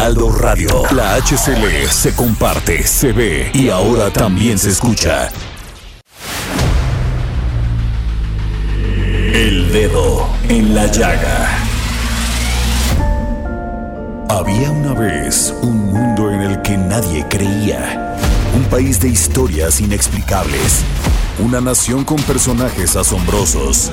Heraldo Radio, la HCL se comparte, se ve y ahora también se escucha. El dedo en la llaga. Había una vez un mundo en el que nadie creía. Un país de historias inexplicables. Una nación con personajes asombrosos.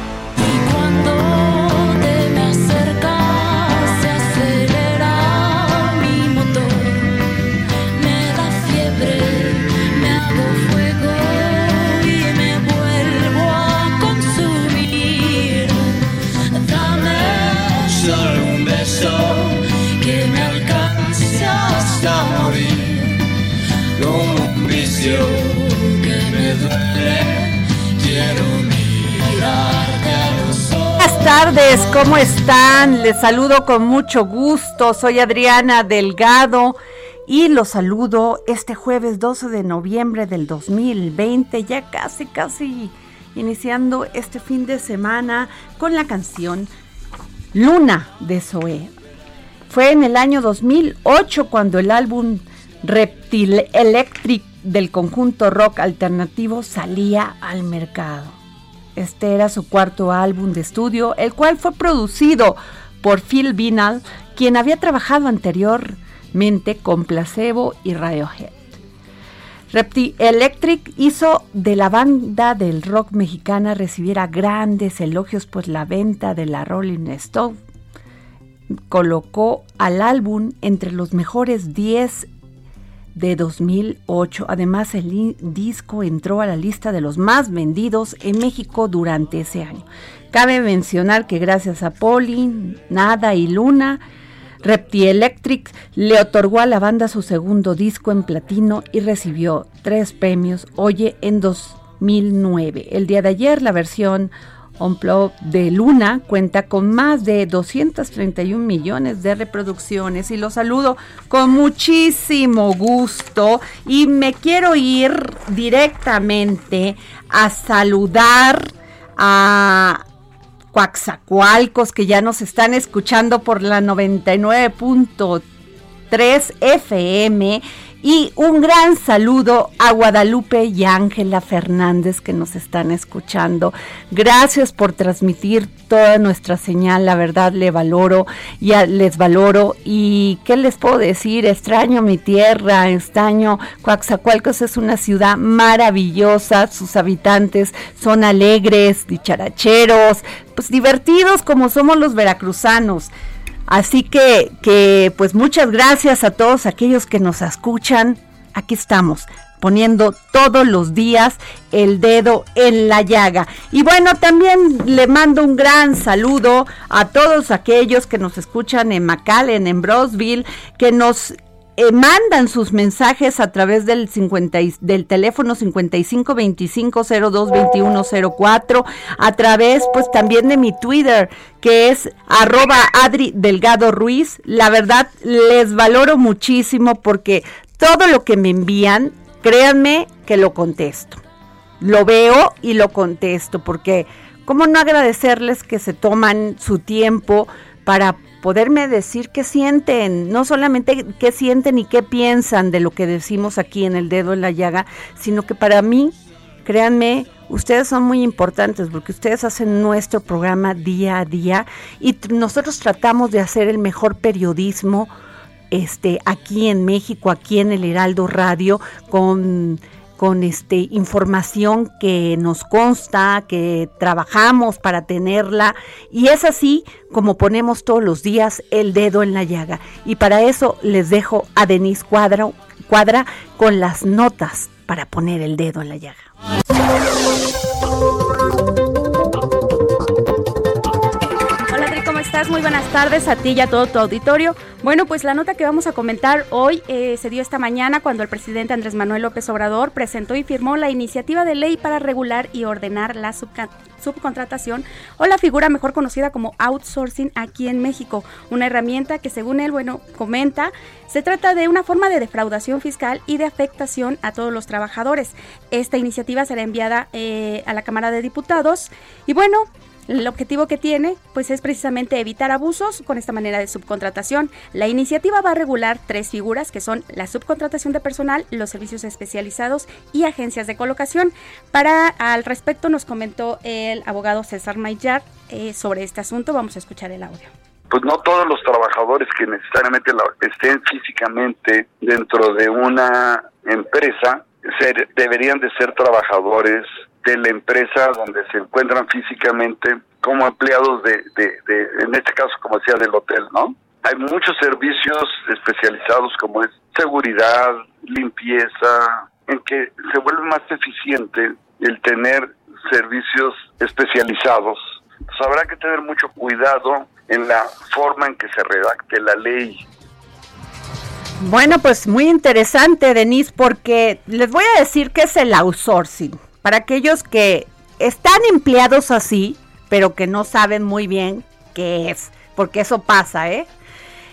Que me duele, quiero mirarte a los ojos. Buenas tardes, ¿cómo están? Les saludo con mucho gusto. Soy Adriana Delgado y los saludo este jueves 12 de noviembre del 2020, ya casi, casi iniciando este fin de semana con la canción Luna de Zoé. Fue en el año 2008 cuando el álbum Reptil Electric del conjunto rock alternativo salía al mercado. Este era su cuarto álbum de estudio, el cual fue producido por Phil Vinal, quien había trabajado anteriormente con Placebo y Radiohead. Repti Electric hizo de la banda del rock mexicana recibiera grandes elogios por la venta de la Rolling Stone. Colocó al álbum entre los mejores 10 de 2008. Además, el disco entró a la lista de los más vendidos en México durante ese año. Cabe mencionar que gracias a Poli, Nada y Luna, Repti Electric le otorgó a la banda su segundo disco en platino y recibió tres premios Oye en 2009. El día de ayer la versión Unplugged de Luna cuenta con más de 231 millones de reproducciones y lo saludo con muchísimo gusto y me quiero ir directamente a saludar a Coaxacualcos que ya nos están escuchando por la 99.3 FM y un gran saludo a Guadalupe y Ángela Fernández que nos están escuchando. Gracias por transmitir toda nuestra señal, la verdad le valoro, ya les valoro y qué les puedo decir, extraño mi tierra, extraño Coaxacualcos es una ciudad maravillosa, sus habitantes son alegres, dicharacheros, pues divertidos como somos los veracruzanos. Así que, pues muchas gracias a todos aquellos que nos escuchan. Aquí estamos poniendo todos los días el dedo en la llaga. Y bueno, también le mando un gran saludo a todos aquellos que nos escuchan en McAllen, en Brosville, que nos eh, mandan sus mensajes a través del 50 y- del teléfono 5525022104 a través pues también de mi Twitter que es arroba Adri Delgado Ruiz. La verdad les valoro muchísimo porque todo lo que me envían, créanme que lo contesto. Lo veo y lo contesto porque cómo no agradecerles que se toman su tiempo para poderme decir qué sienten, no solamente qué sienten y qué piensan de lo que decimos aquí en el dedo en la llaga, sino que para mí, créanme, ustedes son muy importantes porque ustedes hacen nuestro programa día a día y nosotros tratamos de hacer el mejor periodismo este, aquí en México, aquí en el Heraldo Radio, con con este información que nos consta, que trabajamos para tenerla y es así como ponemos todos los días el dedo en la llaga. Y para eso les dejo a Denise Cuadra, Cuadra con las notas para poner el dedo en la llaga. Muy buenas tardes a ti y a todo tu auditorio. Bueno, pues la nota que vamos a comentar hoy eh, se dio esta mañana cuando el presidente Andrés Manuel López Obrador presentó y firmó la iniciativa de ley para regular y ordenar la subcontratación o la figura mejor conocida como outsourcing aquí en México. Una herramienta que según él, bueno, comenta, se trata de una forma de defraudación fiscal y de afectación a todos los trabajadores. Esta iniciativa será enviada eh, a la Cámara de Diputados y bueno, el objetivo que tiene pues es precisamente evitar abusos con esta manera de subcontratación. La iniciativa va a regular tres figuras que son la subcontratación de personal, los servicios especializados y agencias de colocación. Para al respecto nos comentó el abogado César Mayar eh, sobre este asunto. Vamos a escuchar el audio pues no todos los trabajadores que necesariamente estén físicamente dentro de una empresa ser, deberían de ser trabajadores de la empresa donde se encuentran físicamente como empleados de, de, en este caso, como decía, del hotel, ¿no? Hay muchos servicios especializados como es seguridad, limpieza, en que se vuelve más eficiente el tener servicios especializados. Habrá que tener mucho cuidado en la forma en que se redacte la ley. Bueno, pues muy interesante, Denise, porque les voy a decir que es el outsourcing para aquellos que están empleados así, pero que no saben muy bien qué es, porque eso pasa, ¿eh?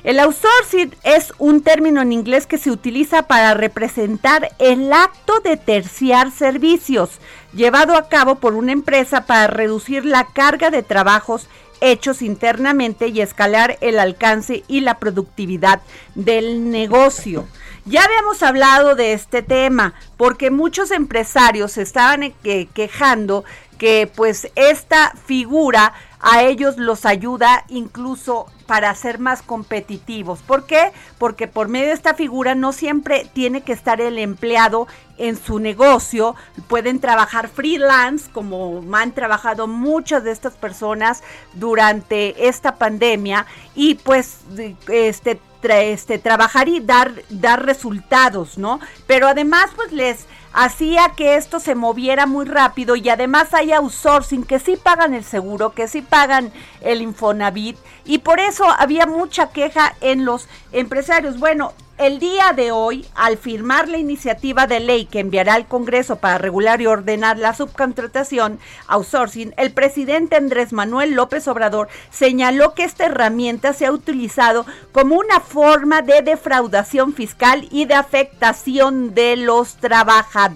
El outsourcing es un término en inglés que se utiliza para representar el acto de terciar servicios llevado a cabo por una empresa para reducir la carga de trabajos hechos internamente y escalar el alcance y la productividad del negocio. Ya habíamos hablado de este tema porque muchos empresarios estaban quejando que pues esta figura a ellos los ayuda incluso para ser más competitivos. ¿Por qué? Porque por medio de esta figura no siempre tiene que estar el empleado en su negocio, pueden trabajar freelance como han trabajado muchas de estas personas durante esta pandemia y pues este este, trabajar y dar, dar resultados, ¿no? Pero además, pues les hacía que esto se moviera muy rápido y además hay outsourcing que sí pagan el seguro, que sí pagan el Infonavit y por eso había mucha queja en los empresarios. Bueno, el día de hoy, al firmar la iniciativa de ley que enviará al Congreso para regular y ordenar la subcontratación, outsourcing, el presidente Andrés Manuel López Obrador señaló que esta herramienta se ha utilizado como una forma de defraudación fiscal y de afectación de los trabajadores.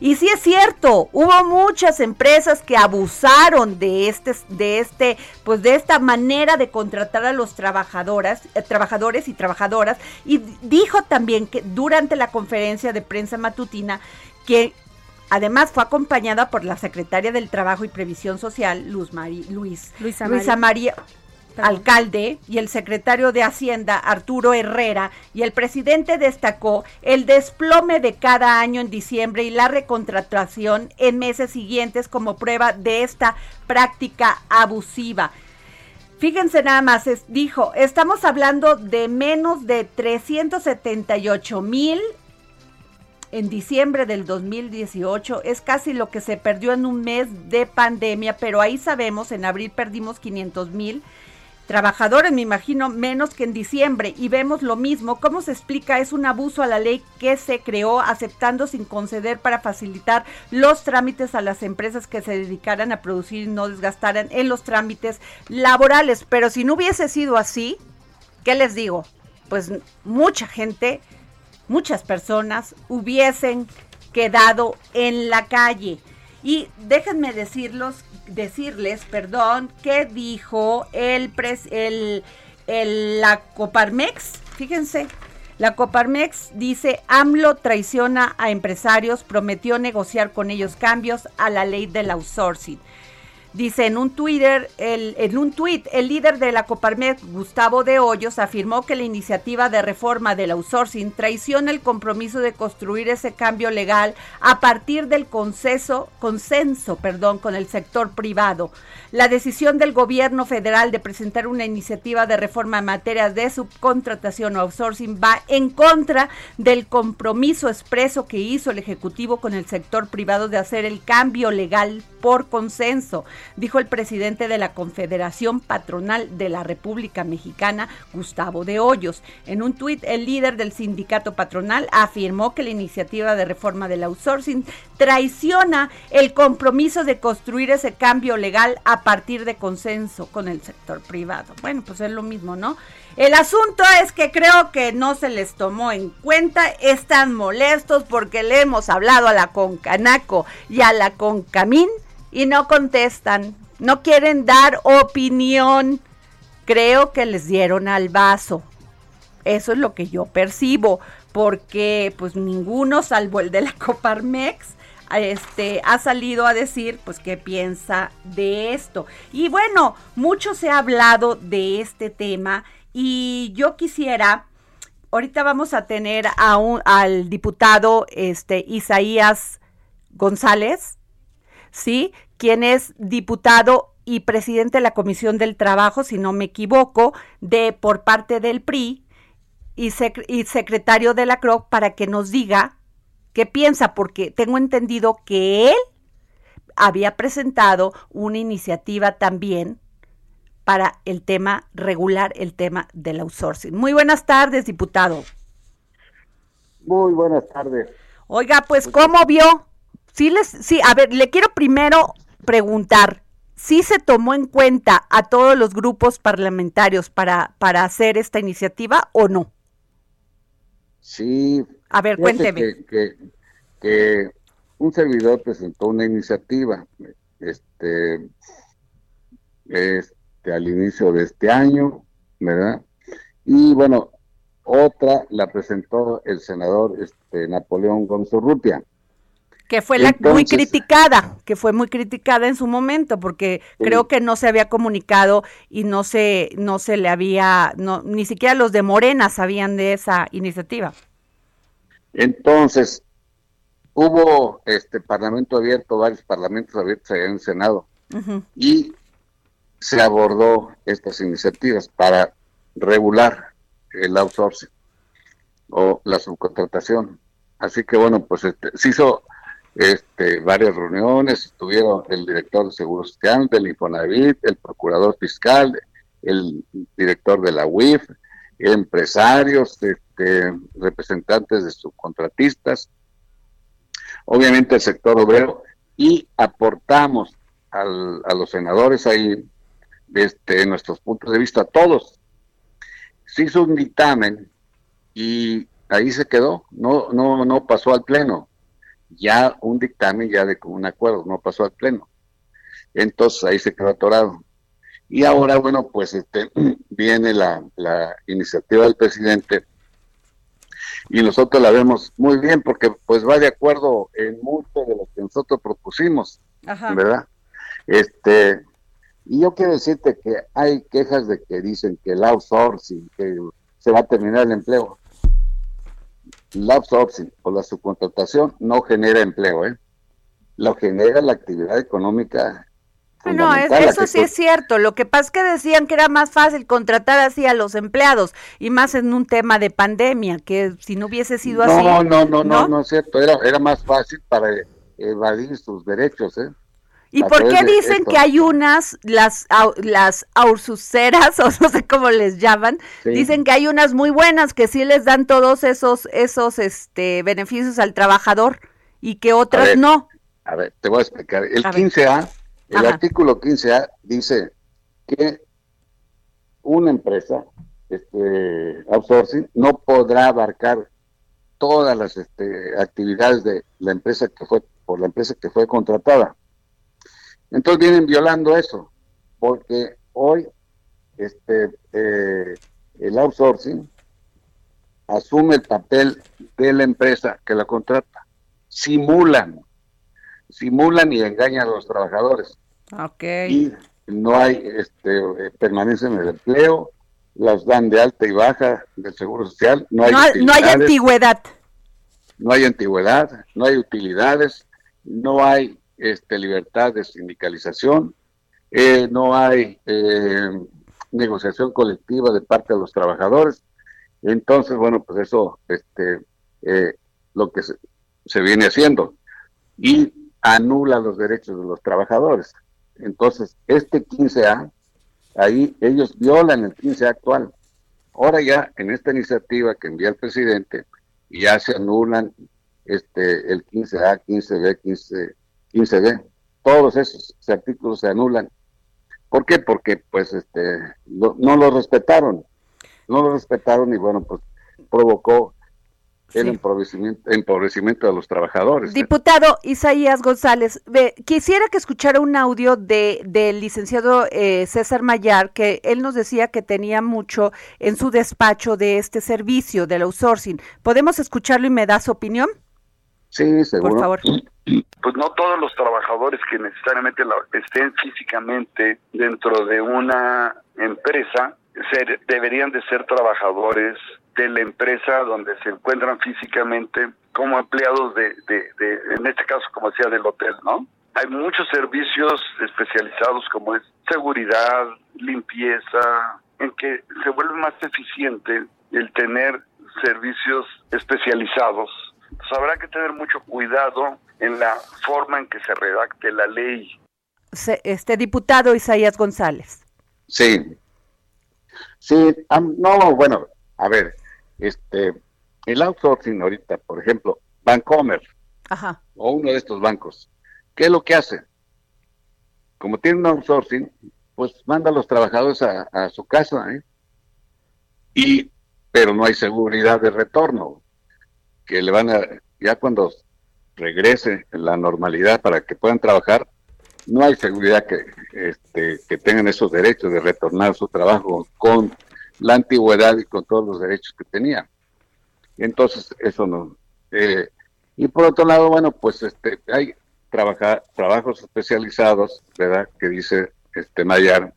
Y sí es cierto, hubo muchas empresas que abusaron de este, de este, pues de esta manera de contratar a los trabajadoras, eh, trabajadores y trabajadoras. Y dijo también que durante la conferencia de prensa matutina que Además, fue acompañada por la secretaria del Trabajo y Previsión Social, Luz Luis, Luisa María alcalde y el secretario de Hacienda, Arturo Herrera, y el presidente destacó el desplome de cada año en diciembre y la recontratación en meses siguientes como prueba de esta práctica abusiva. Fíjense nada más, dijo, estamos hablando de menos de 378 mil en diciembre del 2018. Es casi lo que se perdió en un mes de pandemia, pero ahí sabemos, en abril perdimos 500 mil trabajadores, me imagino, menos que en diciembre. Y vemos lo mismo. ¿Cómo se explica? Es un abuso a la ley que se creó aceptando sin conceder para facilitar los trámites a las empresas que se dedicaran a producir y no desgastaran en los trámites laborales. Pero si no hubiese sido así, ¿qué les digo? Pues mucha gente, muchas personas hubiesen quedado en la calle. Y déjenme decirlos decirles, perdón, que dijo el, pres, el, el, la Coparmex, fíjense, la Coparmex dice, AMLO traiciona a empresarios, prometió negociar con ellos cambios a la ley del outsourcing. Dice en un Twitter, el, en un tweet, el líder de la Coparmex, Gustavo de Hoyos, afirmó que la iniciativa de reforma del outsourcing traiciona el compromiso de construir ese cambio legal a partir del consenso, consenso perdón, con el sector privado. La decisión del gobierno federal de presentar una iniciativa de reforma en materia de subcontratación o outsourcing va en contra del compromiso expreso que hizo el Ejecutivo con el sector privado de hacer el cambio legal por consenso, dijo el presidente de la Confederación Patronal de la República Mexicana, Gustavo de Hoyos. En un tuit, el líder del sindicato patronal afirmó que la iniciativa de reforma del outsourcing traiciona el compromiso de construir ese cambio legal a partir de consenso con el sector privado. Bueno, pues es lo mismo, ¿no? El asunto es que creo que no se les tomó en cuenta, están molestos porque le hemos hablado a la Concanaco y a la Concamín y no contestan, no quieren dar opinión. Creo que les dieron al vaso. Eso es lo que yo percibo, porque pues ninguno, salvo el de la Coparmex, este, ha salido a decir pues qué piensa de esto. Y bueno, mucho se ha hablado de este tema y yo quisiera, ahorita vamos a tener a un, al diputado este, Isaías González, ¿sí? Quien es diputado y presidente de la Comisión del Trabajo, si no me equivoco, de por parte del PRI y, y secretario de la CROC para que nos diga qué piensa, porque tengo entendido que él había presentado una iniciativa también para el tema regular, el tema del outsourcing. Muy buenas tardes, diputado. Muy buenas tardes. Oiga, pues, ¿cómo vio? Sí, les, sí, a ver, le quiero primero preguntar, ¿sí se tomó en cuenta a todos los grupos parlamentarios para, para hacer esta iniciativa o no? Sí. A ver, cuénteme. Que, que, un servidor presentó una iniciativa, este, este al inicio de este año, ¿verdad? Y bueno, otra la presentó el senador este, Napoleón Gómez Urrutia. Que fue la muy criticada, que fue muy criticada en su momento, porque creo que no se había comunicado y no se, no se le había, no, ni siquiera los de Morena sabían de esa iniciativa. Entonces, hubo este parlamento abierto, varios parlamentos abiertos allá en el Senado, y se abordó estas iniciativas para regular el outsourcing o la subcontratación. Así que bueno, pues este, se hizo este, varias reuniones, estuvieron el director de Seguros Social, del Infonavit, el procurador fiscal, el director de la UIF, empresarios, este, representantes de subcontratistas, obviamente el sector obrero, y aportamos al, a los senadores ahí desde nuestros puntos de vista, todos. Se hizo un dictamen y ahí se quedó, no, no, no pasó al pleno. Ya un dictamen ya de un acuerdo, no pasó al pleno. Entonces ahí se quedó atorado. Y ahora, bueno, pues este, viene la, la iniciativa del presidente y nosotros la vemos muy bien porque pues va de acuerdo en mucho de lo que nosotros propusimos, ¿verdad? Este, y yo quiero decirte que hay quejas de que dicen que el outsourcing, que se va a terminar el empleo. El outsourcing o la subcontratación no genera empleo, ¿eh? Lo genera la actividad económica. No, eso sí es cierto. Lo que pasa es que decían que era más fácil contratar así a los empleados y más en un tema de pandemia, que si no hubiese sido así. No, no, no, no, no, es cierto. Era, era más fácil para evadir sus derechos, ¿eh? ¿Y por qué dicen que hay unas, las, las aursuceras, o no sé cómo les llaman, dicen que hay unas muy buenas que sí les dan todos esos, esos este, beneficios al trabajador y que otras no? A ver, te voy a explicar. El 15A, el artículo 15A dice que una empresa, este, outsourcing, no podrá abarcar todas las este, actividades de la empresa que fue, por la empresa que fue contratada. Entonces vienen violando eso, porque hoy este eh, el outsourcing asume el papel de la empresa que la contrata. Simulan, simulan y engañan a los trabajadores. Okay. Y no hay este, eh, permanencia en el empleo, las dan de alta y baja del Seguro Social, no hay, no, no hay antigüedad. No hay antigüedad, no hay utilidades, no hay este, libertad de sindicalización, eh, no hay eh, negociación colectiva de parte de los trabajadores. Entonces, bueno, pues eso, este, eh, lo que se, se, viene haciendo y anula los derechos de los trabajadores. Entonces, este 15A, ahí ellos violan el 15A actual. Ahora ya en esta iniciativa que envía el presidente, ya se anulan este el 15A, 15B, 15, 15B. Todos esos artículos se anulan. ¿Por qué? Porque pues este no, no lo respetaron. No lo respetaron y bueno, pues provocó el empobrecimiento, empobrecimiento, de los trabajadores. ¿eh? Diputado Isaías González, quisiera que escuchara un audio de del licenciado eh, César Mayar, que él nos decía que tenía mucho en su despacho de este servicio del outsourcing. ¿Podemos escucharlo y me da su opinión? Sí, seguro. Por favor. Pues no todos los trabajadores que necesariamente estén físicamente dentro de una empresa ser, deberían de ser trabajadores de la empresa donde se encuentran físicamente como empleados de, de, en este caso, como decía, del hotel, ¿no? Hay muchos servicios especializados como es seguridad, limpieza, en que se vuelve más eficiente el tener servicios especializados. Habrá que tener mucho cuidado en la forma en que se redacte la ley. Este diputado Isaías González. Sí. Sí, no, bueno, a ver, este, el outsourcing ahorita, por ejemplo, Bancomer Ajá. o uno de estos bancos, ¿qué es lo que hace? Como tiene un outsourcing, pues manda a los trabajadores a, su casa, ¿eh? Y, pero no hay seguridad de retorno, que le van a, ya cuando regrese la normalidad para que puedan trabajar, no hay seguridad que, este, que tengan esos derechos de retornar a su trabajo con la antigüedad y con todos los derechos que tenía. Entonces, eso no. Eh, y por otro lado, bueno, pues este hay trabajar, trabajos especializados, ¿verdad? Que dice este Mayar.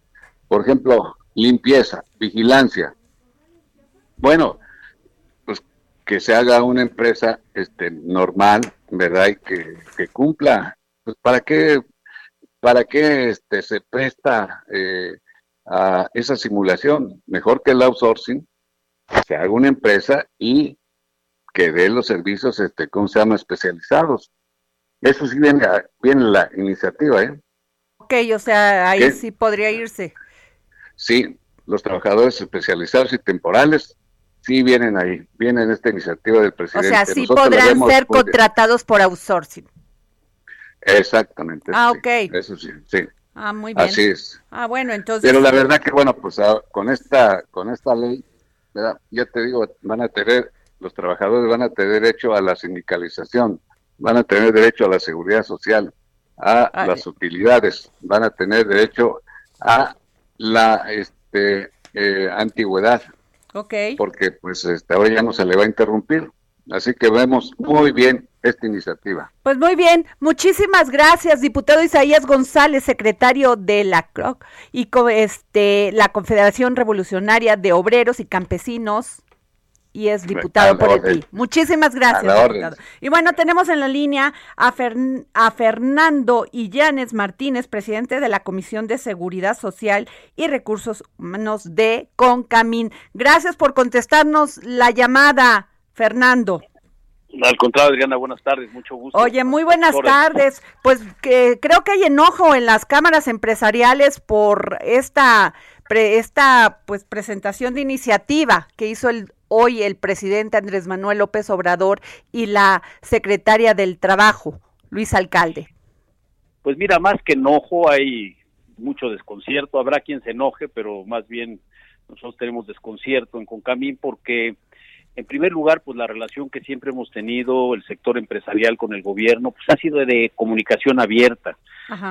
Por ejemplo, limpieza, vigilancia. Bueno, que se haga una empresa este normal, ¿verdad? Y que, que cumpla. Pues para qué, para qué este, se presta eh, a esa simulación. Mejor que el outsourcing, se haga una empresa y que dé los servicios, este, ¿cómo se llama? Especializados. Eso sí viene, viene la iniciativa, ¿eh? Ok, o sea, ahí sí podría irse. Sí, los trabajadores especializados y temporales sí vienen ahí, vienen en esta iniciativa del presidente. O sea, sí podrán ser contratados por outsourcing. Exactamente. Ah, ok. Eso sí, sí. Ah, muy bien. Así es. Ah, bueno, entonces. Pero la verdad que, bueno, pues ah, con esta, con esta ley, ¿verdad? ya te digo, van a tener, los trabajadores van a tener derecho a la sindicalización, van a tener derecho a la seguridad social, a las utilidades, van a tener derecho a la este, eh, antigüedad. Ok. Porque, pues, este, ahora ya no se le va a interrumpir. Así que vemos muy bien esta iniciativa. Pues muy bien, muchísimas gracias, diputado Isaías González, secretario de la CROC y este la Confederación Revolucionaria de Obreros y Campesinos y es diputado por el PRI. Muchísimas gracias, diputado. Y bueno, tenemos en la línea a, a Fernando Illanes Martínez, presidente de la Comisión de Seguridad Social y Recursos Humanos de CONCAMIN. Gracias por contestarnos la llamada, Fernando. Al contrario, Adriana, buenas tardes, mucho gusto. Oye, muy buenas tardes. Pues que creo que hay enojo en las cámaras empresariales por esta esta pues presentación de iniciativa que hizo el hoy el presidente Andrés Manuel López Obrador y la secretaria del Trabajo, Luis Alcalde. Pues mira, más que enojo hay mucho desconcierto, habrá quien se enoje, pero más bien nosotros tenemos desconcierto en Concamín porque en primer lugar, pues la relación que siempre hemos tenido el sector empresarial con el gobierno, pues ha sido de comunicación abierta.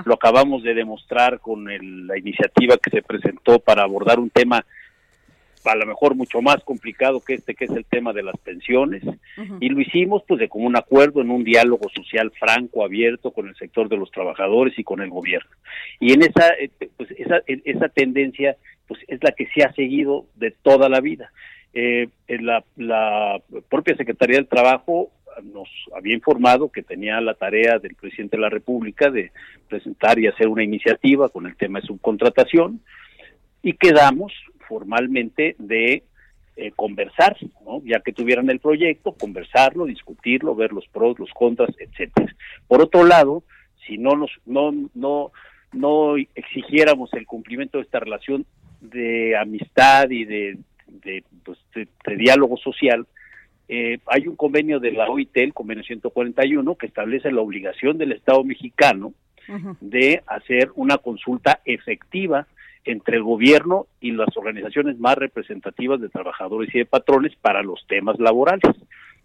Lo acabamos de demostrar con la iniciativa que se presentó para abordar un tema a lo mejor mucho más complicado que este, que es el tema de las pensiones, y lo hicimos pues de común acuerdo en un diálogo social franco, abierto con el sector de los trabajadores y con el gobierno. Y en esa, eh, pues esa, esa tendencia pues es la que se ha seguido de toda la vida. Eh, la, la propia Secretaría del Trabajo nos había informado que tenía la tarea del presidente de la República de presentar y hacer una iniciativa con el tema de subcontratación y quedamos formalmente de eh, conversar, ya que tuvieran el proyecto, conversarlo, discutirlo, ver los pros, los contras, etcétera. Por otro lado, si no nos no no no exigiéramos el cumplimiento de esta relación de amistad y de de, pues, de diálogo social, eh, hay un convenio de la OIT, el convenio 141, que establece la obligación del Estado mexicano de hacer una consulta efectiva entre el gobierno y las organizaciones más representativas de trabajadores y de patrones para los temas laborales.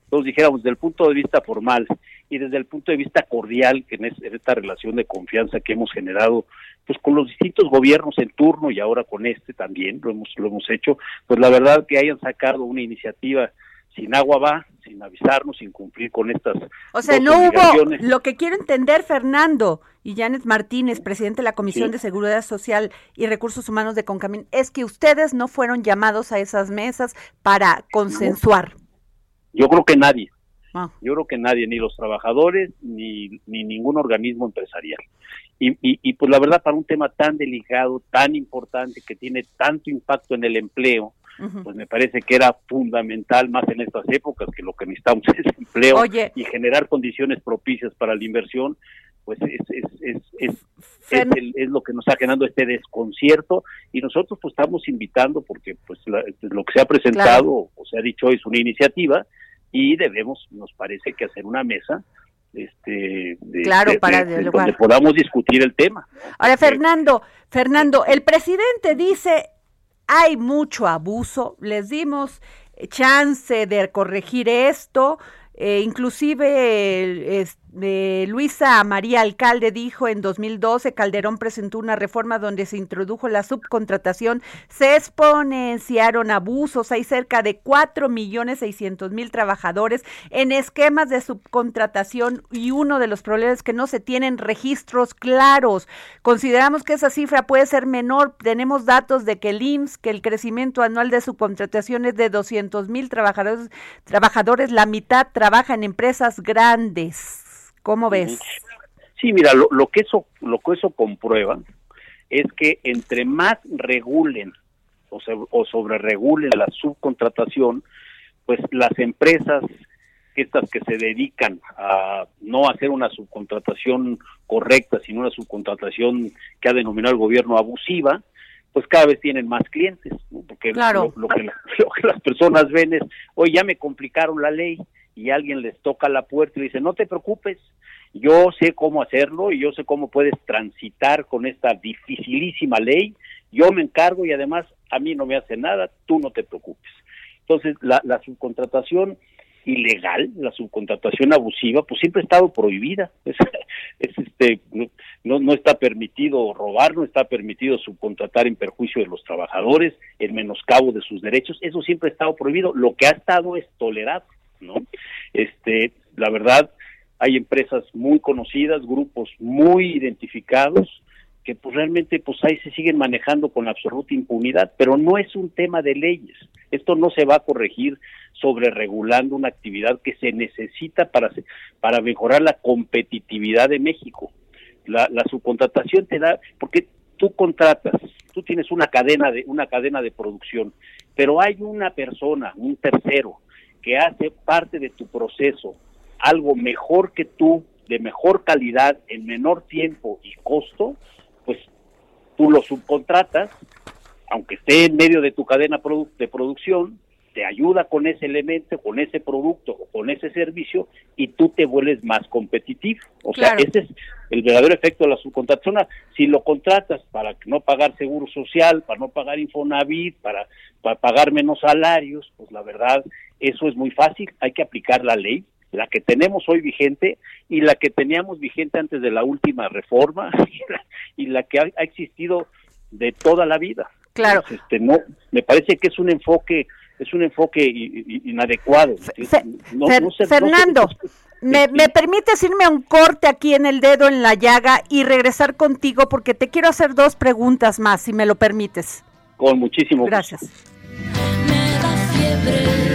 Entonces dijéramos, desde el punto de vista formal y desde el punto de vista cordial, que en, esta relación de confianza que hemos generado pues con los distintos gobiernos en turno y ahora con este también lo hemos lo hemos hecho, pues la verdad que hayan sacado una iniciativa sin agua va, sin avisarnos, sin cumplir con estas. O sea, no hubo. Lo que quiero entender, Fernando y Janet Martínez, presidente de la Comisión de Seguridad Social y Recursos Humanos de Concamín, es que ustedes no fueron llamados a esas mesas para consensuar. Yo creo que nadie. Ah. Yo creo que nadie, ni los trabajadores, ni, ni ningún organismo empresarial. Y, y, y pues la verdad, para un tema tan delicado, tan importante, que tiene tanto impacto en el empleo, pues me parece que era fundamental más en estas épocas que lo que necesitamos es empleo y generar condiciones propicias para la inversión, pues es, es, es, es, lo que nos está generando este desconcierto y nosotros pues estamos invitando porque pues lo que se ha presentado o se ha dicho es una iniciativa y debemos, nos parece que hacer una mesa este claro para donde podamos discutir el tema. Ahora Fernando, Fernando, el presidente dice hay mucho abuso, les dimos chance de corregir esto, eh, inclusive Luisa María Alcalde dijo en 2012, Calderón presentó una reforma donde se introdujo la subcontratación, se exponenciaron abusos, hay cerca de 4 millones 600 mil trabajadores en esquemas de subcontratación y uno de los problemas es que no se tienen registros claros. Consideramos que esa cifra puede ser menor, tenemos datos de que el IMSS, que el crecimiento anual de subcontratación es de 200 mil trabajadores, trabajadores, la mitad trabaja en empresas grandes. ¿Cómo ves? Sí, mira, lo, lo, que eso lo que eso comprueba es que entre más regulen o, se, o sobre regulen la subcontratación, pues las empresas estas que se dedican a no hacer una subcontratación correcta, sino una subcontratación que ha denominado el gobierno abusiva, pues cada vez tienen más clientes, porque claro. lo, que lo, que las personas ven es, oye, ya me complicaron la ley, y alguien les toca la puerta y dice, no te preocupes, yo sé cómo hacerlo y yo sé cómo puedes transitar con esta dificilísima ley, yo me encargo y además a mí no me hace nada, tú no te preocupes. Entonces, la, subcontratación ilegal, la subcontratación abusiva, pues siempre ha estado prohibida. Es, este, no, no está permitido robar, no está permitido subcontratar en perjuicio de los trabajadores, en menoscabo de sus derechos, eso siempre ha estado prohibido. Lo que ha estado es tolerado. ¿No? Este, la verdad, hay empresas muy conocidas, grupos muy identificados, que pues realmente pues ahí se siguen manejando con absoluta impunidad, pero no es un tema de leyes. Esto no se va a corregir sobre regulando una actividad que se necesita para, para mejorar la competitividad de México. La, la subcontratación te da, porque tú contratas, tú tienes una cadena de una cadena de producción, pero hay una persona, un tercero que hace parte de tu proceso algo mejor que tú, de mejor calidad, en menor tiempo y costo, pues tú lo subcontratas, aunque esté en medio de tu cadena de producción, te ayuda con ese elemento, con ese producto o con ese servicio y tú te vuelves más competitivo. O sea, ese es el verdadero efecto de la subcontratación. Si lo contratas para no pagar seguro social, para no pagar Infonavit, para, para pagar menos salarios, pues la verdad, eso es muy fácil. Hay que aplicar la ley, la que tenemos hoy vigente y la que teníamos vigente antes de la última reforma y la, que ha existido de toda la vida Claro. Este, no, me parece que es un enfoque es un enfoque inadecuado. Fernando, ¿me, ¿me permites irme a un corte aquí en el dedo en la llaga y regresar contigo porque te quiero hacer dos preguntas más, si me lo permites? Con muchísimo Gracias. Me da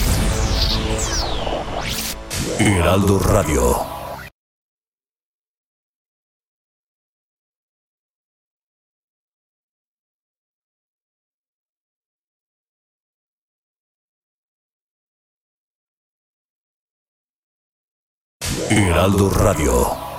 Heraldo Radio. Heraldo Radio.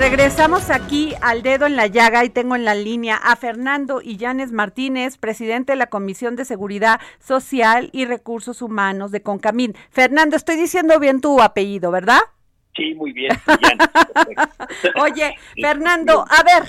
Regresamos aquí al dedo en la llaga y tengo en la línea a Fernando Illanes Martínez, presidente de la Comisión de Seguridad Social y Recursos Humanos de Concamín. Fernando, estoy diciendo bien tu apellido, ¿verdad? Sí, muy bien. Oye, Fernando, a ver,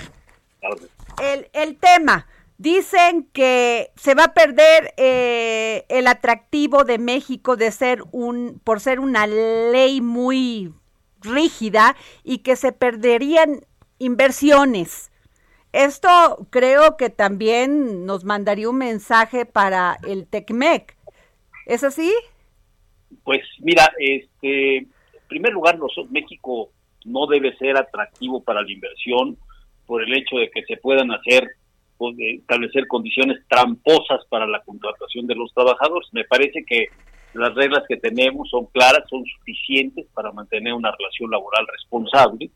el, el tema. Dicen que se va a perder eh, el atractivo de México de ser un, por ser una ley muy rígida y que se perderían inversiones. Esto creo que también nos mandaría un mensaje para el TECMEC. ¿Es así? Pues mira, este, en primer lugar, México no debe ser atractivo para la inversión por el hecho de que se puedan hacer pues, de establecer condiciones tramposas para la contratación de los trabajadores. Me parece que las reglas que tenemos son claras, son suficientes para mantener una relación laboral responsable,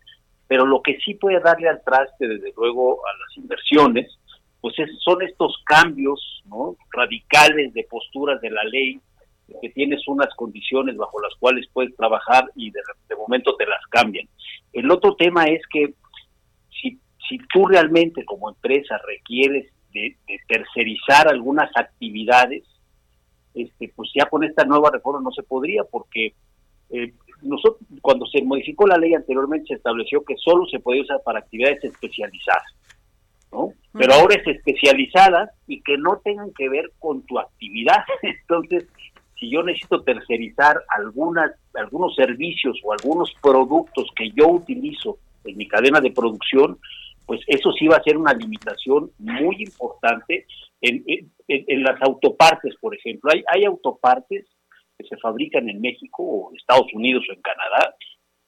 pero lo que sí puede darle al traste, desde luego, a las inversiones, pues es- son estos cambios ¿no? radicales de posturas de la ley, que tienes unas condiciones bajo las cuales puedes trabajar y de, de momento te las cambian. El otro tema es que si, si tú realmente como empresa requieres de, de tercerizar algunas actividades, este, pues ya con esta nueva reforma no se podría porque eh, nosotros cuando se modificó la ley anteriormente se estableció que solo se podía usar para actividades especializadas, ¿no? Pero ahora es especializada y que no tengan que ver con tu actividad. Entonces, si yo necesito tercerizar algunas algunos servicios o algunos productos que yo utilizo en mi cadena de producción, pues eso sí va a ser una limitación muy importante en, en- las autopartes, por ejemplo. Hay, hay autopartes que se fabrican en México o en Estados Unidos o en Canadá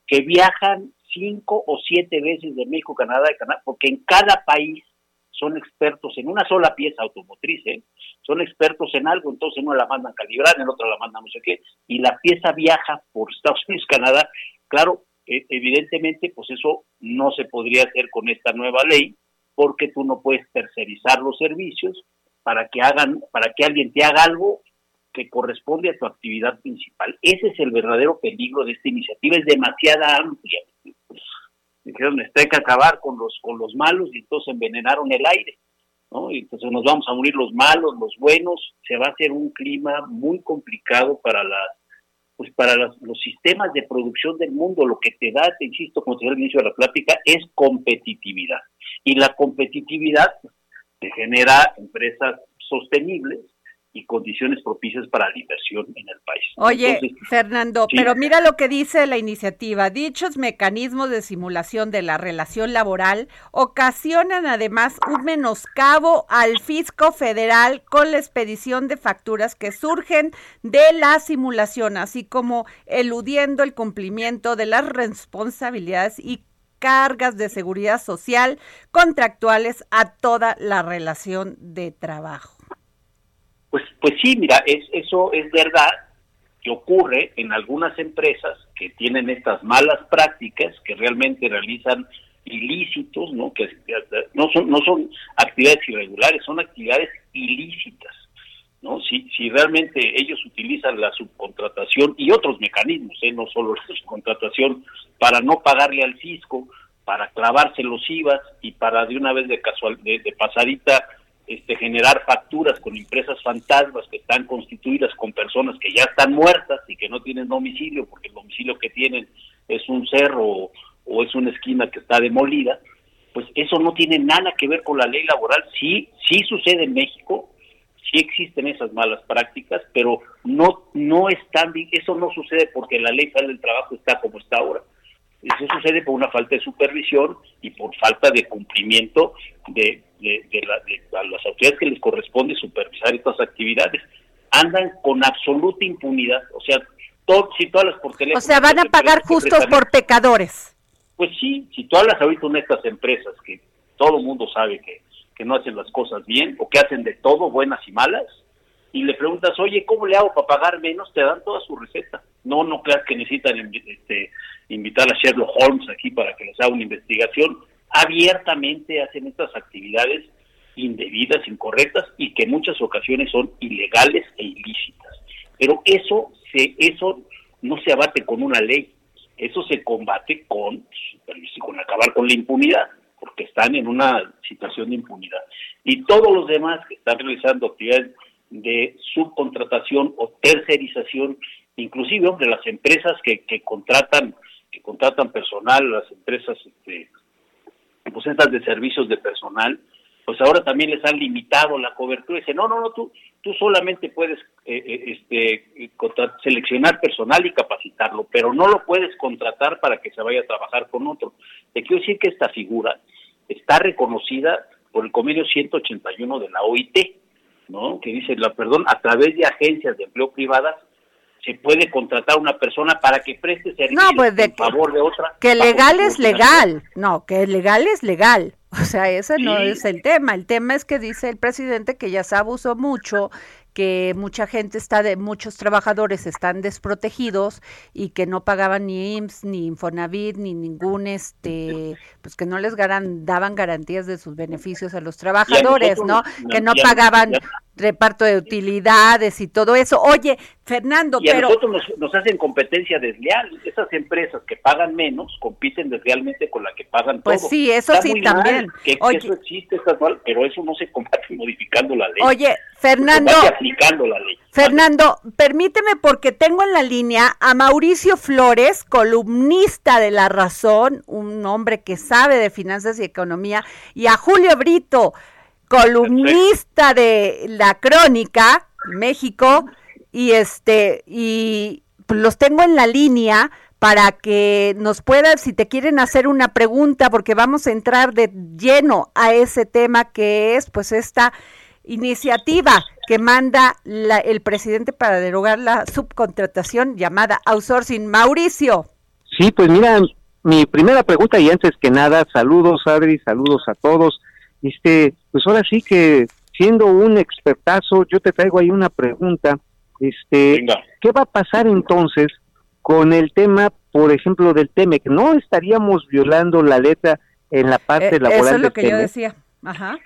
que viajan cinco o siete veces de México, Canadá, de Canadá, porque en cada país son expertos en una sola pieza automotriz, ¿eh? son expertos en algo, entonces en una la mandan calibrar, en otra la mandan no sé qué, y la pieza viaja por Estados Unidos, Canadá. Claro, evidentemente, pues eso no se podría hacer con esta nueva ley, porque tú no puedes tercerizar los servicios para que hagan, para que alguien te haga algo que corresponde a tu actividad principal. Ese es el verdadero peligro de esta iniciativa, es demasiada amplia. Dijeron, hay que acabar con los, con los malos y entonces envenenaron el aire. entonces nos vamos a morir los malos, los buenos, se va a hacer un clima muy complicado para las pues para las- los sistemas de producción del mundo, lo que te da, te insisto, como te decía al inicio de la plática, es competitividad. Y la competitividad pues, te genera empresas sostenibles y condiciones propicias para la inversión en el país. Oye, Entonces, Fernando, sí. pero mira lo que dice la iniciativa. Dichos mecanismos de simulación de la relación laboral ocasionan además un menoscabo al fisco federal con la expedición de facturas que surgen de la simulación, así como eludiendo el cumplimiento de las responsabilidades y cargas de seguridad social contractuales a toda la relación de trabajo. Pues, pues sí, mira, es, eso es verdad que ocurre en algunas empresas que tienen estas malas prácticas, que realmente realizan ilícitos, ¿no? Que no son, no son actividades irregulares, son actividades ilícitas. ¿no? Si, si realmente ellos utilizan la subcontratación y otros mecanismos, ¿eh? no solo la subcontratación, para no pagarle al fisco, para clavarse los IVAs y para de una vez de casual, de, de pasadita este, generar facturas con empresas fantasmas que están constituidas con personas que ya están muertas y que no tienen domicilio, porque el domicilio que tienen es un cerro o, es una esquina que está demolida, pues eso no tiene nada que ver con la ley laboral. Sí, sí sucede en México, sí existen esas malas prácticas, pero no no están eso no sucede porque la ley del trabajo está como está ahora. Eso sucede por una falta de supervisión y por falta de cumplimiento de, de, a las autoridades que les corresponde supervisar estas actividades. Andan con absoluta impunidad, o sea, todo, si todas las por teléfono. O sea, van a pagar justos por pecadores. Pues sí, si tú hablas ahorita con estas empresas que todo el mundo sabe que que no hacen las cosas bien o que hacen de todo, buenas y malas, y le preguntas, oye, ¿cómo le hago para pagar menos? Te dan toda su receta. No, no creas que necesitan este, invitar a Sherlock Holmes aquí para que les haga una investigación. Abiertamente hacen estas actividades indebidas, incorrectas y que en muchas ocasiones son ilegales e ilícitas. Pero eso, se, eso no se abate con una ley, eso se combate con, con acabar con la impunidad porque están en una situación de impunidad. Y todos los demás que están realizando actividades de subcontratación o tercerización, inclusive de las empresas que, que contratan que contratan personal, las empresas este, pues de servicios de personal, pues ahora también les han limitado la cobertura. Dice, no, no, no, tú, tú solamente puedes eh, eh, este, seleccionar personal y capacitarlo, pero no lo puedes contratar para que se vaya a trabajar con otro. Te quiero decir que esta figura está reconocida por el convenio 181 de la OIT, ¿no? Que dice, la perdón, a través de agencias de empleo privadas se puede contratar a una persona para que preste servicio no, pues de en favor de otra. Que legal es legal, no, que legal es legal. O sea, ese no es el tema. El tema es que dice el presidente que ya se abusó mucho que mucha gente está de muchos trabajadores están desprotegidos y que no pagaban ni IMSS ni Infonavit ni ningún este pues que no les daban garantías de sus beneficios a los trabajadores, ¿no? Que no pagaban reparto de utilidades y todo eso. Oye, Fernando, y a pero nosotros nos, hacen competencia desleal. Esas empresas que pagan menos compiten deslealmente con la que pagan pues todo. sí, eso Está sí muy que, Oye. que eso existe, está mal, pero eso no se combate modificando la ley. Oye, Fernando, combate aplicando la ley. Fernando, permíteme porque tengo en la línea a Mauricio Flores, columnista de La Razón, un hombre que sabe de finanzas y economía, y a Julio Brito, columnista de La Crónica, México, y este, y los tengo en la línea para que nos puedan, si te quieren hacer una pregunta, porque vamos a entrar de lleno a ese tema que es, pues, esta iniciativa que manda la- el presidente para derogar la subcontratación llamada outsourcing. Mauricio. Sí, pues mira, mi primera pregunta y antes que nada, saludos Adri, saludos a todos. Este, pues ahora sí que siendo un expertazo, yo te traigo ahí una pregunta. Este, Venga. ¿qué va a pasar entonces con el tema, por ejemplo, del TEMEC? ¿No estaríamos violando la letra en la parte Eh, laboral eso es lo del que yo decía. Ajá.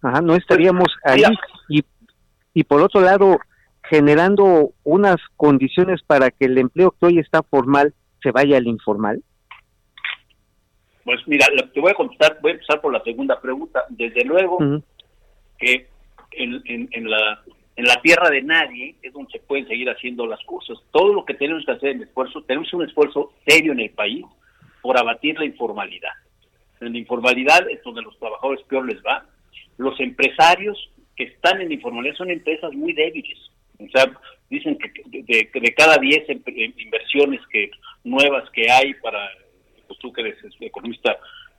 Ajá, no estaríamos ahí y, y por otro lado generando unas condiciones para que el empleo que hoy está formal se vaya al informal. Pues mira, lo- te voy a contestar, voy a empezar por la segunda pregunta. Desde luego que en, en, en la en la tierra de nadie es donde se pueden seguir haciendo las cosas. Todo lo que tenemos que hacer en esfuerzo, tenemos un esfuerzo serio en el país por abatir la informalidad. En la informalidad es donde los trabajadores peor les va. Los empresarios que están en la informalidad son empresas muy débiles. O sea, dicen que de, de- cada 10 em- em- inversiones que nuevas que hay para, pues tú que eres economista,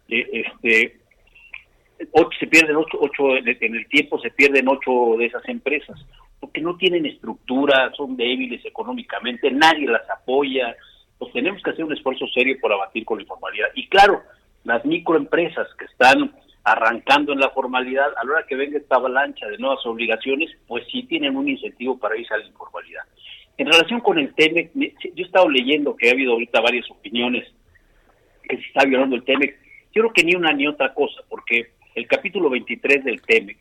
eh, este, ocho, se pierden ocho, ocho en el- tiempo se pierden ocho de esas empresas porque no tienen estructura, son débiles económicamente, nadie las apoya. Pues tenemos que hacer un esfuerzo serio por abatir con la informalidad. Y claro, las microempresas que están arrancando en la formalidad, a la hora que venga esta avalancha de nuevas obligaciones, pues sí tienen un incentivo para irse a la informalidad. En relación con el TEMEC, yo he estado leyendo que ha habido ahorita varias opiniones que se está violando el TEMEC. Yo creo que ni una ni otra cosa, porque el capítulo 23 del TEMEC,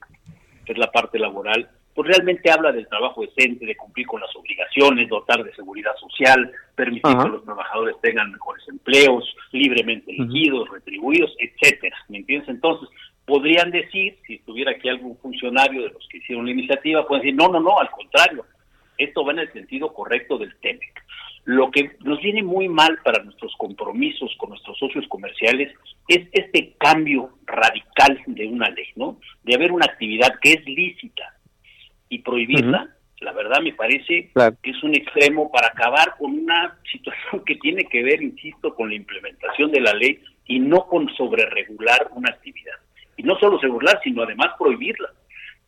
que es la parte laboral, pues realmente habla del trabajo decente, de cumplir con las obligaciones, dotar de seguridad social, permitir que los trabajadores tengan mejores empleos, libremente elegidos, retribuidos, etcétera. ¿Me entiendes? Entonces, podrían decir, si estuviera aquí algún funcionario de los que hicieron la iniciativa, pueden decir, no, no, no, al contrario, esto va en el sentido correcto del TEMEC. Lo que nos viene muy mal para nuestros compromisos con nuestros socios comerciales es este cambio radical de una ley, ¿no? De haber una actividad que es lícita y prohibirla, la verdad me parece que es un extremo para acabar con una situación que tiene que ver, insisto, con la implementación de la ley y no con sobreregular una actividad. Y no solo regular, sino además prohibirla,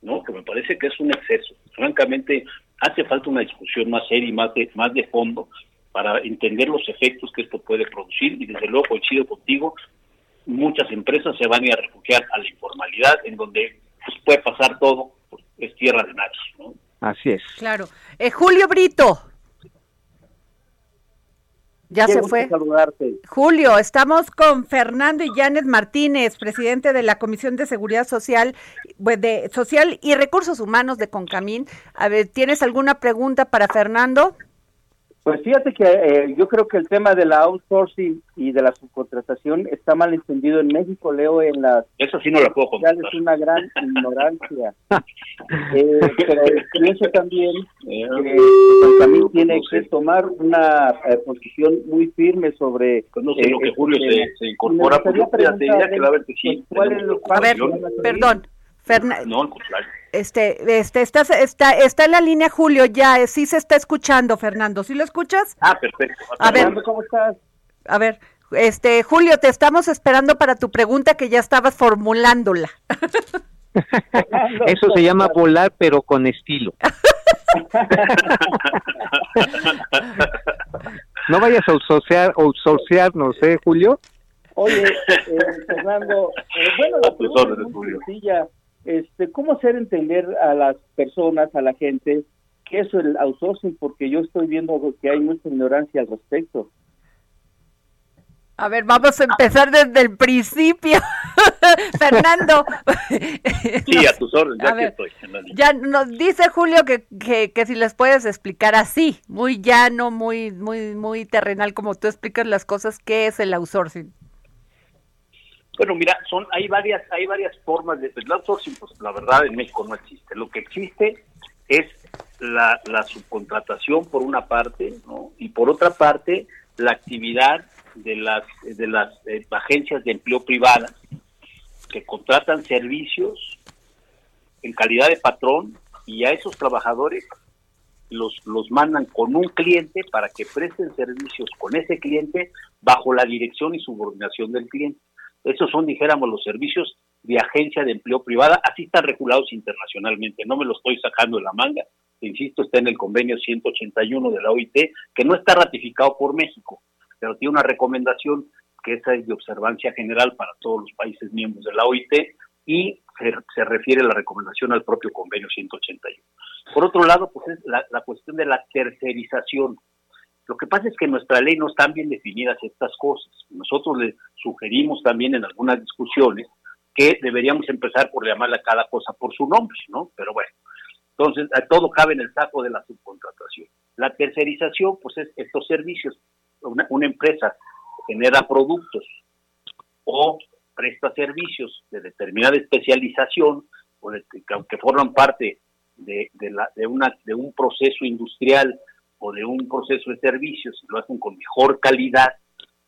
¿no? Que me parece que es un exceso. Francamente, hace falta una discusión más seria y más de, más de fondo para entender los efectos que esto puede producir y desde luego coincido contigo, muchas empresas se van a ir a refugiar a la informalidad en donde pues, puede pasar todo, pues, es tierra de nadie. ¿no? Así es. Claro. Eh, Julio Brito. Ya se fue. Saludarte. Julio, estamos con Fernando y Janet Martínez, presidente de la Comisión de Seguridad Social, pues, de Social y Recursos Humanos de Concamín. A ver, ¿tienes alguna pregunta para Fernando? Pues fíjate que eh, yo creo que el tema de la outsourcing y de la subcontratación está mal entendido en México. Leo en las. Eso sí no lo puedo contar. Es una gran ignorancia. eh, pero pienso también que también tiene que tomar una eh, posición muy firme sobre. Pues no sé, lo que eh, Julio se, se, incorpora, pues yo te diría que va a ver que sí. ¿Cuál es lo a ver, perdón. Fernando. No, al contrario. Este, este, está, está, está en la línea Julio ya, sí se está escuchando, Fernando. ¿Sí lo escuchas? Ah, perfecto. A ver, ¿cómo estás? A ver, este, Julio, te estamos esperando para tu pregunta que ya estabas formulándola. Eso se llama volar, pero con estilo. no vayas a outsourcear, outsourcearnos, ¿eh, Julio? Oye, eh, Fernando, eh, bueno, la pregunta es muy sencilla este, cómo hacer entender a las personas, a la gente, que eso es el outsourcing, porque yo estoy viendo que hay mucha ignorancia al respecto. A ver, vamos a empezar desde el principio. Fernando. sí, a tus órdenes, ya que estoy. Ya nos dice Julio que, que, que, si les puedes explicar así, muy llano, muy, muy, muy terrenal, como tú explicas las cosas, ¿qué es el outsourcing? Bueno, mira, son hay varias hay varias formas de pues, el outsourcing, pues la verdad en México no existe. Lo que existe es la, la subcontratación por una parte, ¿no? Y por otra parte la actividad de las de las eh, agencias de empleo privadas que contratan servicios en calidad de patrón y a esos trabajadores los, los mandan con un cliente para que presten servicios con ese cliente bajo la dirección y subordinación del cliente. Esos son, dijéramos, los servicios de agencia de empleo privada, así están regulados internacionalmente, no me lo estoy sacando de la manga, insisto, está en el convenio 181 de la OIT, que no está ratificado por México, pero tiene una recomendación que esa es de observancia general para todos los países miembros de la OIT y se, refiere la recomendación al propio convenio 181. Por otro lado, pues es la cuestión de la tercerización. Lo que pasa es que en nuestra ley no están bien definidas estas cosas. Nosotros le sugerimos también en algunas discusiones que deberíamos empezar por llamarle a cada cosa por su nombre, ¿no? Pero bueno, entonces todo cabe en el saco de la subcontratación. La tercerización, pues es estos servicios. Una, empresa genera productos o presta servicios de determinada especialización o de, que, forman parte de, la, de, una, de un proceso industrial o de un proceso de servicios, lo hacen con mejor calidad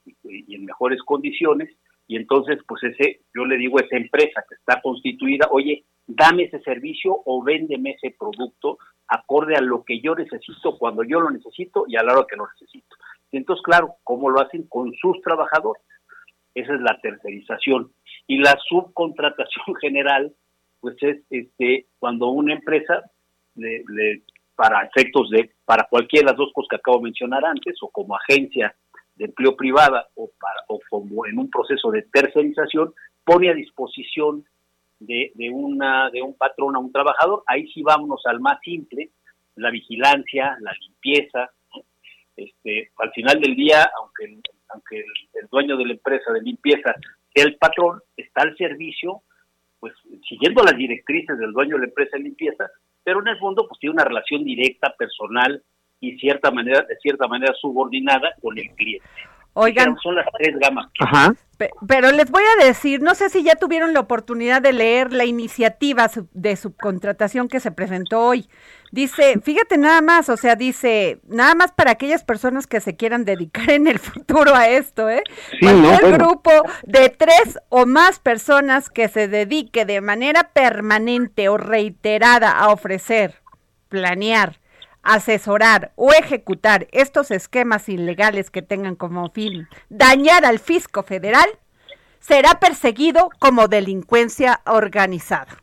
y, en mejores condiciones, y entonces pues ese, yo le digo a esa empresa que está constituida, oye, dame ese servicio o véndeme ese producto acorde a lo que yo necesito cuando yo lo necesito y a la hora que lo necesito. Y entonces, claro, ¿cómo lo hacen? Con sus trabajadores. Esa es la tercerización. Y la subcontratación general, pues es este cuando una empresa le para efectos de, para cualquiera de las dos cosas que acabo de mencionar antes, o como agencia de empleo privada o, para, o como en un proceso de tercerización, pone a disposición de, de, una, de un patrón a un trabajador. Ahí sí vámonos al más simple, la vigilancia, la limpieza. Este, al final del día, aunque, el, aunque el, dueño de la empresa de limpieza sea el patrón, está al servicio, pues siguiendo las directrices del dueño de la empresa de limpieza, pero en el fondo pues tiene una relación directa, personal y cierta manera, de cierta manera subordinada con el cliente. Oigan, son las tres gamas. Pero les voy a decir, no sé si ya tuvieron la oportunidad de leer la iniciativa de subcontratación que se presentó hoy. Dice, fíjate nada más, o sea, dice, nada más para aquellas personas que se quieran dedicar en el futuro a esto, ¿eh? Sí, Cualquier grupo de tres o más personas que se dedique de manera permanente o reiterada a ofrecer, planear, asesorar o ejecutar estos esquemas ilegales que tengan como fin dañar al fisco federal, será perseguido como delincuencia organizada.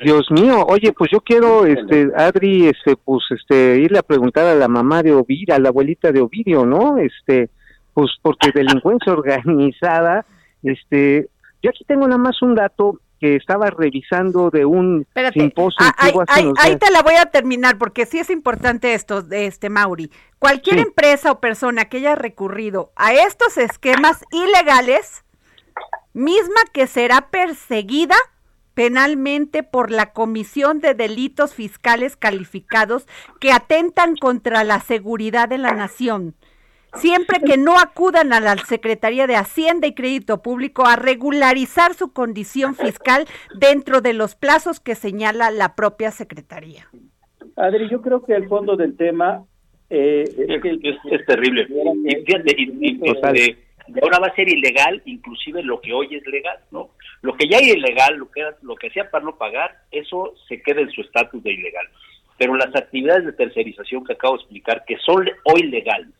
Dios mío, oye, pues yo quiero, este, Adri, este, pues, este, irle a preguntar a la mamá de Ovidio, a la abuelita de Ovidio, ¿no? Este, pues porque delincuencia organizada, este, yo aquí tengo nada más un dato que estaba revisando de un simposio. ahí, te la voy a terminar porque sí es importante esto, de este Mauri. Cualquier empresa o persona que haya recurrido a estos esquemas ilegales, misma que será perseguida penalmente por la comisión de delitos fiscales calificados que atentan contra la seguridad de la nación siempre que no acudan a la Secretaría de Hacienda y Crédito Público a regularizar su condición fiscal dentro de los plazos que señala la propia Secretaría. Adri, yo creo que el fondo del tema eh, es, terrible. Y fíjate, este, ahora va a ser ilegal, inclusive lo que hoy es legal, ¿no? Lo que ya es ilegal, lo que, lo que sea para no pagar, eso se queda en su estatus de ilegal. Pero las actividades de tercerización que acabo de explicar, que son hoy legales,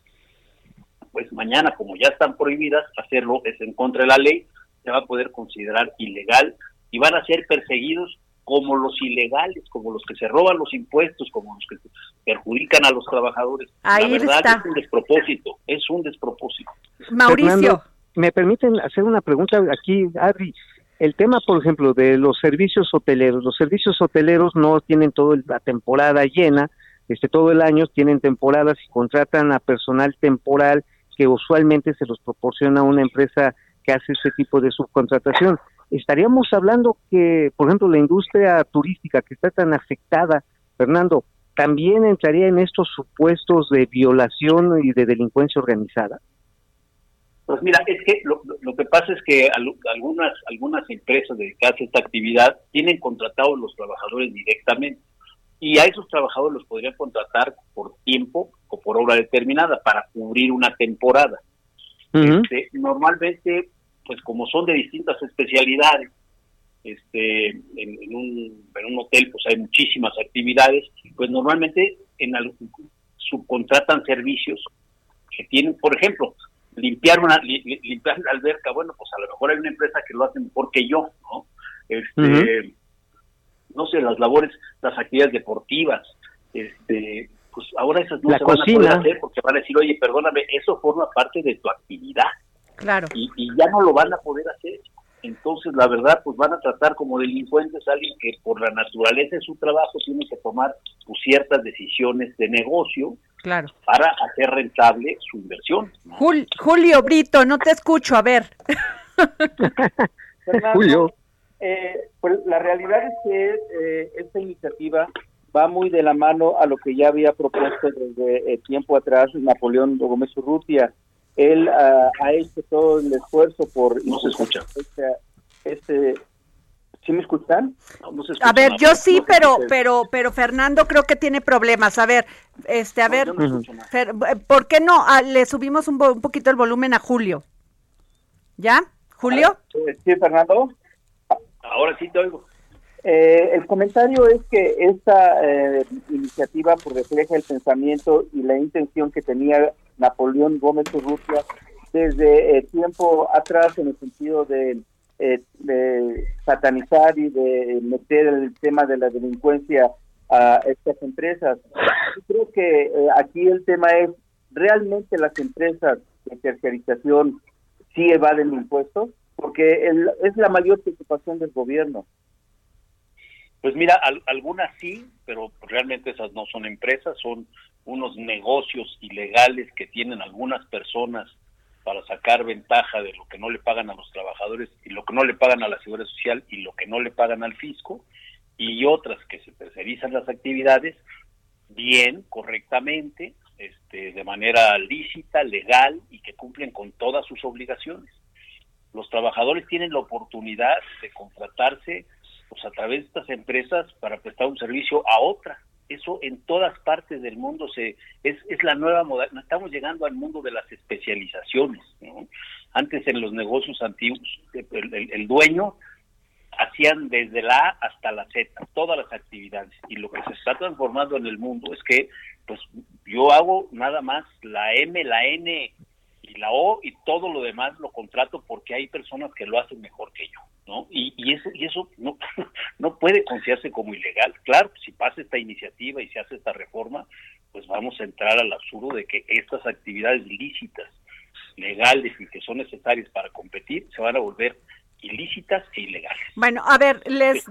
pues mañana, como ya están prohibidas, hacerlo es en contra de la ley, se va a poder considerar ilegal y van a ser perseguidos como los ilegales, como los que se roban los impuestos, como los que perjudican a los trabajadores. Ahí la verdad es un despropósito, es un despropósito. Mauricio. ¿Me permiten hacer una pregunta aquí, Adri? El tema, por ejemplo, de los servicios hoteleros. Los servicios hoteleros no tienen toda la temporada llena, este todo el año tienen temporadas y contratan a personal temporal que usualmente se los proporciona una empresa que hace ese tipo de subcontratación. Estaríamos hablando que, por ejemplo, la industria turística que está tan afectada, Fernando, también entraría en estos supuestos de violación y de delincuencia organizada. Pues mira, es que lo, que pasa es que algunas algunas empresas dedicadas a esta actividad tienen contratados los trabajadores directamente y a esos trabajadores los podrían contratar por tiempo o por obra determinada para cubrir una temporada. Este, normalmente, pues como son de distintas especialidades, este, en, un, en un hotel pues hay muchísimas actividades, pues normalmente en subcontratan servicios que tienen, por ejemplo, limpiar una limpiar la alberca, bueno, pues a lo mejor hay una empresa que lo hace mejor que yo, ¿no? Este, no sé, las labores, las actividades deportivas, este, pues ahora esas no se van a poder hacer porque van a decir, oye, perdóname, eso forma parte de tu actividad. Claro. Y, ya no lo van a poder hacer. Entonces, la verdad, pues van a tratar como delincuentes a alguien que por la naturaleza de su trabajo tiene que tomar pues, ciertas decisiones de negocio claro. para hacer rentable su inversión. Julio Brito, no te escucho, a ver. Julio. Eh, pues la realidad es que eh, esta iniciativa va muy de la mano a lo que ya había propuesto desde eh, tiempo atrás Napoleón Gómez Urrutia. Él ah, ha hecho todo el esfuerzo por... No se escucha. Este, este ¿Sí me escuchan? a ver, yo sí, pero pero pero Fernando creo que tiene problemas. A ver, este, a ver, ¿por qué no ah, le subimos un, un, poquito el volumen a Julio? ¿Ya? ¿Julio? Sí, Fernando. Ahora sí te oigo. Eh, el comentario es que esta eh, iniciativa pues, refleja el pensamiento y la intención que tenía Napoleón Gómez Urrutia desde eh, tiempo atrás en el sentido de, de, satanizar y de meter el tema de la delincuencia a estas empresas. creo que aquí el tema es realmente las empresas de terciarización sí evaden impuestos? Porque es la mayor preocupación del gobierno. Pues mira, algunas sí, pero realmente esas no son empresas, son unos negocios ilegales que tienen algunas personas para sacar ventaja de lo que no le pagan a los trabajadores y lo que no le pagan a la seguridad social y lo que no le pagan al fisco y otras que se tercerizan las actividades bien, correctamente, este, de manera lícita, legal y que cumplen con todas sus obligaciones. Los trabajadores tienen la oportunidad de contratarse pues, a través de estas empresas para prestar un servicio a otra. Eso en todas partes del mundo se es, es la nueva moda. Estamos llegando al mundo de las especializaciones. Antes en los negocios antiguos, el dueño hacían desde la A hasta la Z, todas las actividades. Y lo que se está transformando en el mundo es que, pues, yo hago nada más la M, la N y la O y todo lo demás lo contrato porque hay personas que lo hacen mejor que yo, ¿no? Y, y, eso, y eso no, no puede considerarse como ilegal. Claro, si pasa esta iniciativa y se hace esta reforma, pues vamos a entrar al absurdo de que estas actividades lícitas, legales y que son necesarias para competir, se van a volver ilícitas e ilegales. Bueno, a ver, les,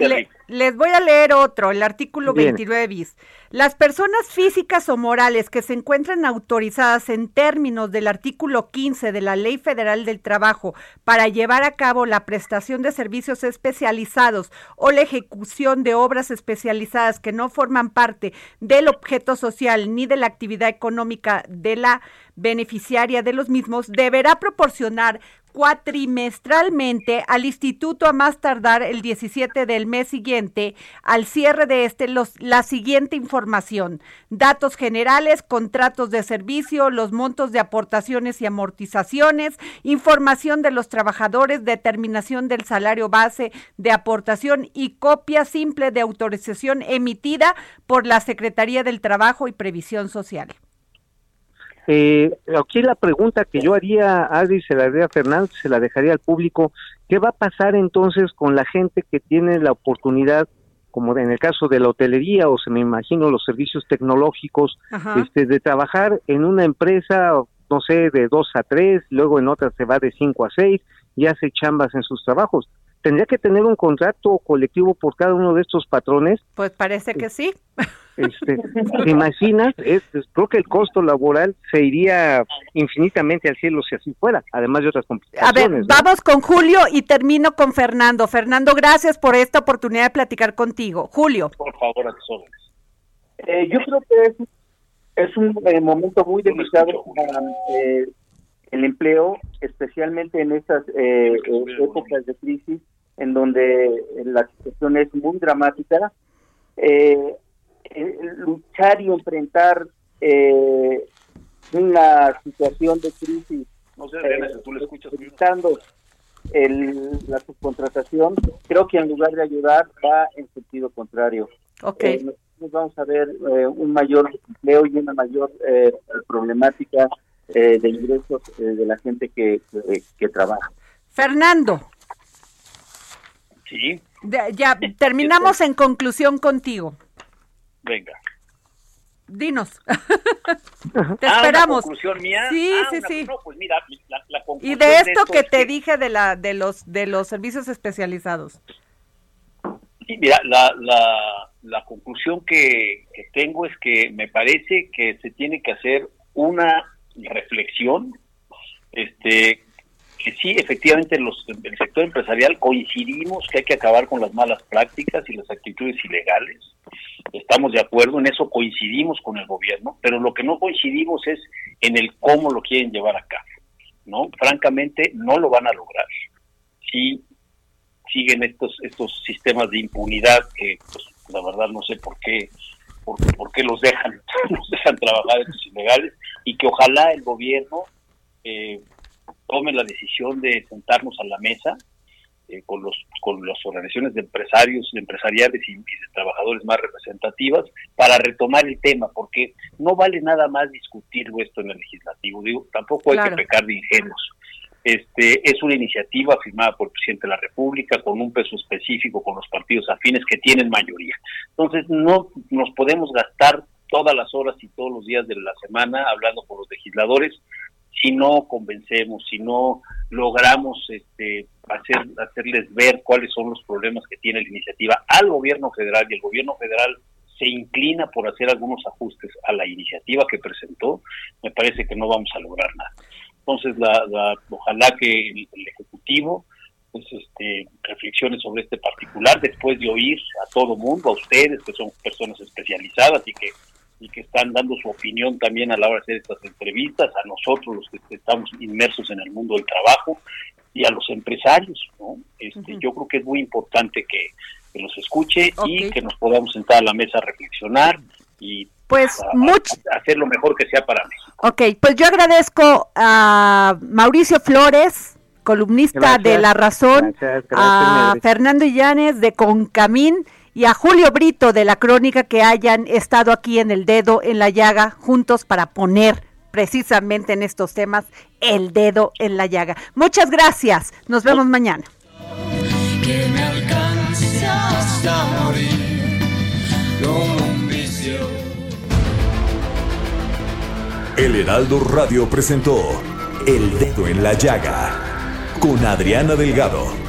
les voy a leer otro, el artículo 29 bis. Las personas físicas o morales que se encuentran autorizadas en términos del artículo 15 de la Ley Federal del Trabajo para llevar a cabo la prestación de servicios especializados o la ejecución de obras especializadas que no forman parte del objeto social ni de la actividad económica de la beneficiaria de los mismos, deberá proporcionar cuatrimestralmente al instituto a más tardar el 17 del mes siguiente al cierre de este la siguiente información. Datos generales contratos de servicio los montos de aportaciones y amortizaciones información de los trabajadores determinación del salario base de aportación y copia simple de autorización emitida por la Secretaría del Trabajo y Previsión Social eh, aquí la pregunta que yo haría, Adri, se la haría a Fernández, se la dejaría al público. ¿Qué va a pasar entonces con la gente que tiene la oportunidad, como en el caso de la hotelería o se me imagino los servicios tecnológicos, este, de trabajar en una empresa, no sé, de dos a tres, luego en otra se va de cinco a seis y hace chambas en sus trabajos? ¿Tendría que tener un contrato colectivo por cada uno de estos patrones? Pues parece que sí. Este, ¿Te imaginas? creo que el costo laboral se iría infinitamente al cielo si así fuera, además de otras complicaciones. A ver, vamos con Julio y termino con Fernando. Fernando, gracias por esta oportunidad de platicar contigo. Julio. Por favor, a eh, yo creo que es, un eh, momento muy delicado para eh, el empleo, especialmente en estas épocas de crisis en donde la situación es muy dramática. Eh, eh, luchar y enfrentar eh, una situación de crisis, no sé, eh, tú le escuchas el, la subcontratación, creo que en lugar de ayudar va en sentido contrario. Okay. vamos a ver un mayor empleo y una mayor problemática de ingresos de la gente que, que trabaja. Fernando. Sí. ya terminamos en conclusión contigo. Venga. Dinos. te ah, esperamos. conclusión mía? Sí, ah, sí, sí. pues mira, la, y de esto, que te dije de la de los de los servicios especializados. Sí, mira, la, la, la conclusión que, que tengo es que me parece que se tiene que hacer una reflexión este que sí, efectivamente, los, el sector empresarial coincidimos que hay que acabar con las malas prácticas y las actitudes ilegales. Estamos de acuerdo en eso, coincidimos con el gobierno, pero lo que no coincidimos es en el cómo lo quieren llevar a cabo. ¿no? Francamente, no lo van a lograr. Si siguen estos estos sistemas de impunidad que, pues, la verdad, no sé por qué por, qué los dejan, los dejan trabajar estos ilegales y que ojalá el gobierno eh, tome la decisión de sentarnos a la mesa eh, con los con las organizaciones de empresarios, de empresariales y, de trabajadores más representativas para retomar el tema, porque no vale nada más discutir esto en el legislativo. Digo, tampoco hay que pecar de ingenuos. Este es una iniciativa firmada por el presidente de la República con un peso específico con los partidos afines que tienen mayoría. Entonces no nos podemos gastar todas las horas y todos los días de la semana hablando con los legisladores si no convencemos, si no logramos este, hacer, hacerles ver cuáles son los problemas que tiene la iniciativa al gobierno federal y el gobierno federal se inclina por hacer algunos ajustes a la iniciativa que presentó, me parece que no vamos a lograr nada. Entonces, la, ojalá que el, Ejecutivo pues este, reflexione sobre este particular después de oír a todo mundo, a ustedes que son personas especializadas y que y que están dando su opinión también a la hora de hacer estas entrevistas, a nosotros los que estamos inmersos en el mundo del trabajo y a los empresarios. ¿no? Este, Yo creo que es muy importante que, los escuche y que nos podamos sentar a la mesa a reflexionar y pues hacer lo mejor que sea para México. Ok, pues yo agradezco a Mauricio Flores, columnista de La Razón, a Fernando Illanes de Concamín y a Julio Brito de la Crónica que hayan estado aquí en el dedo en la llaga juntos para poner precisamente en estos temas el dedo en la llaga. Muchas gracias. Nos vemos mañana. El Heraldo Radio presentó El Dedo en la Llaga con Adriana Delgado.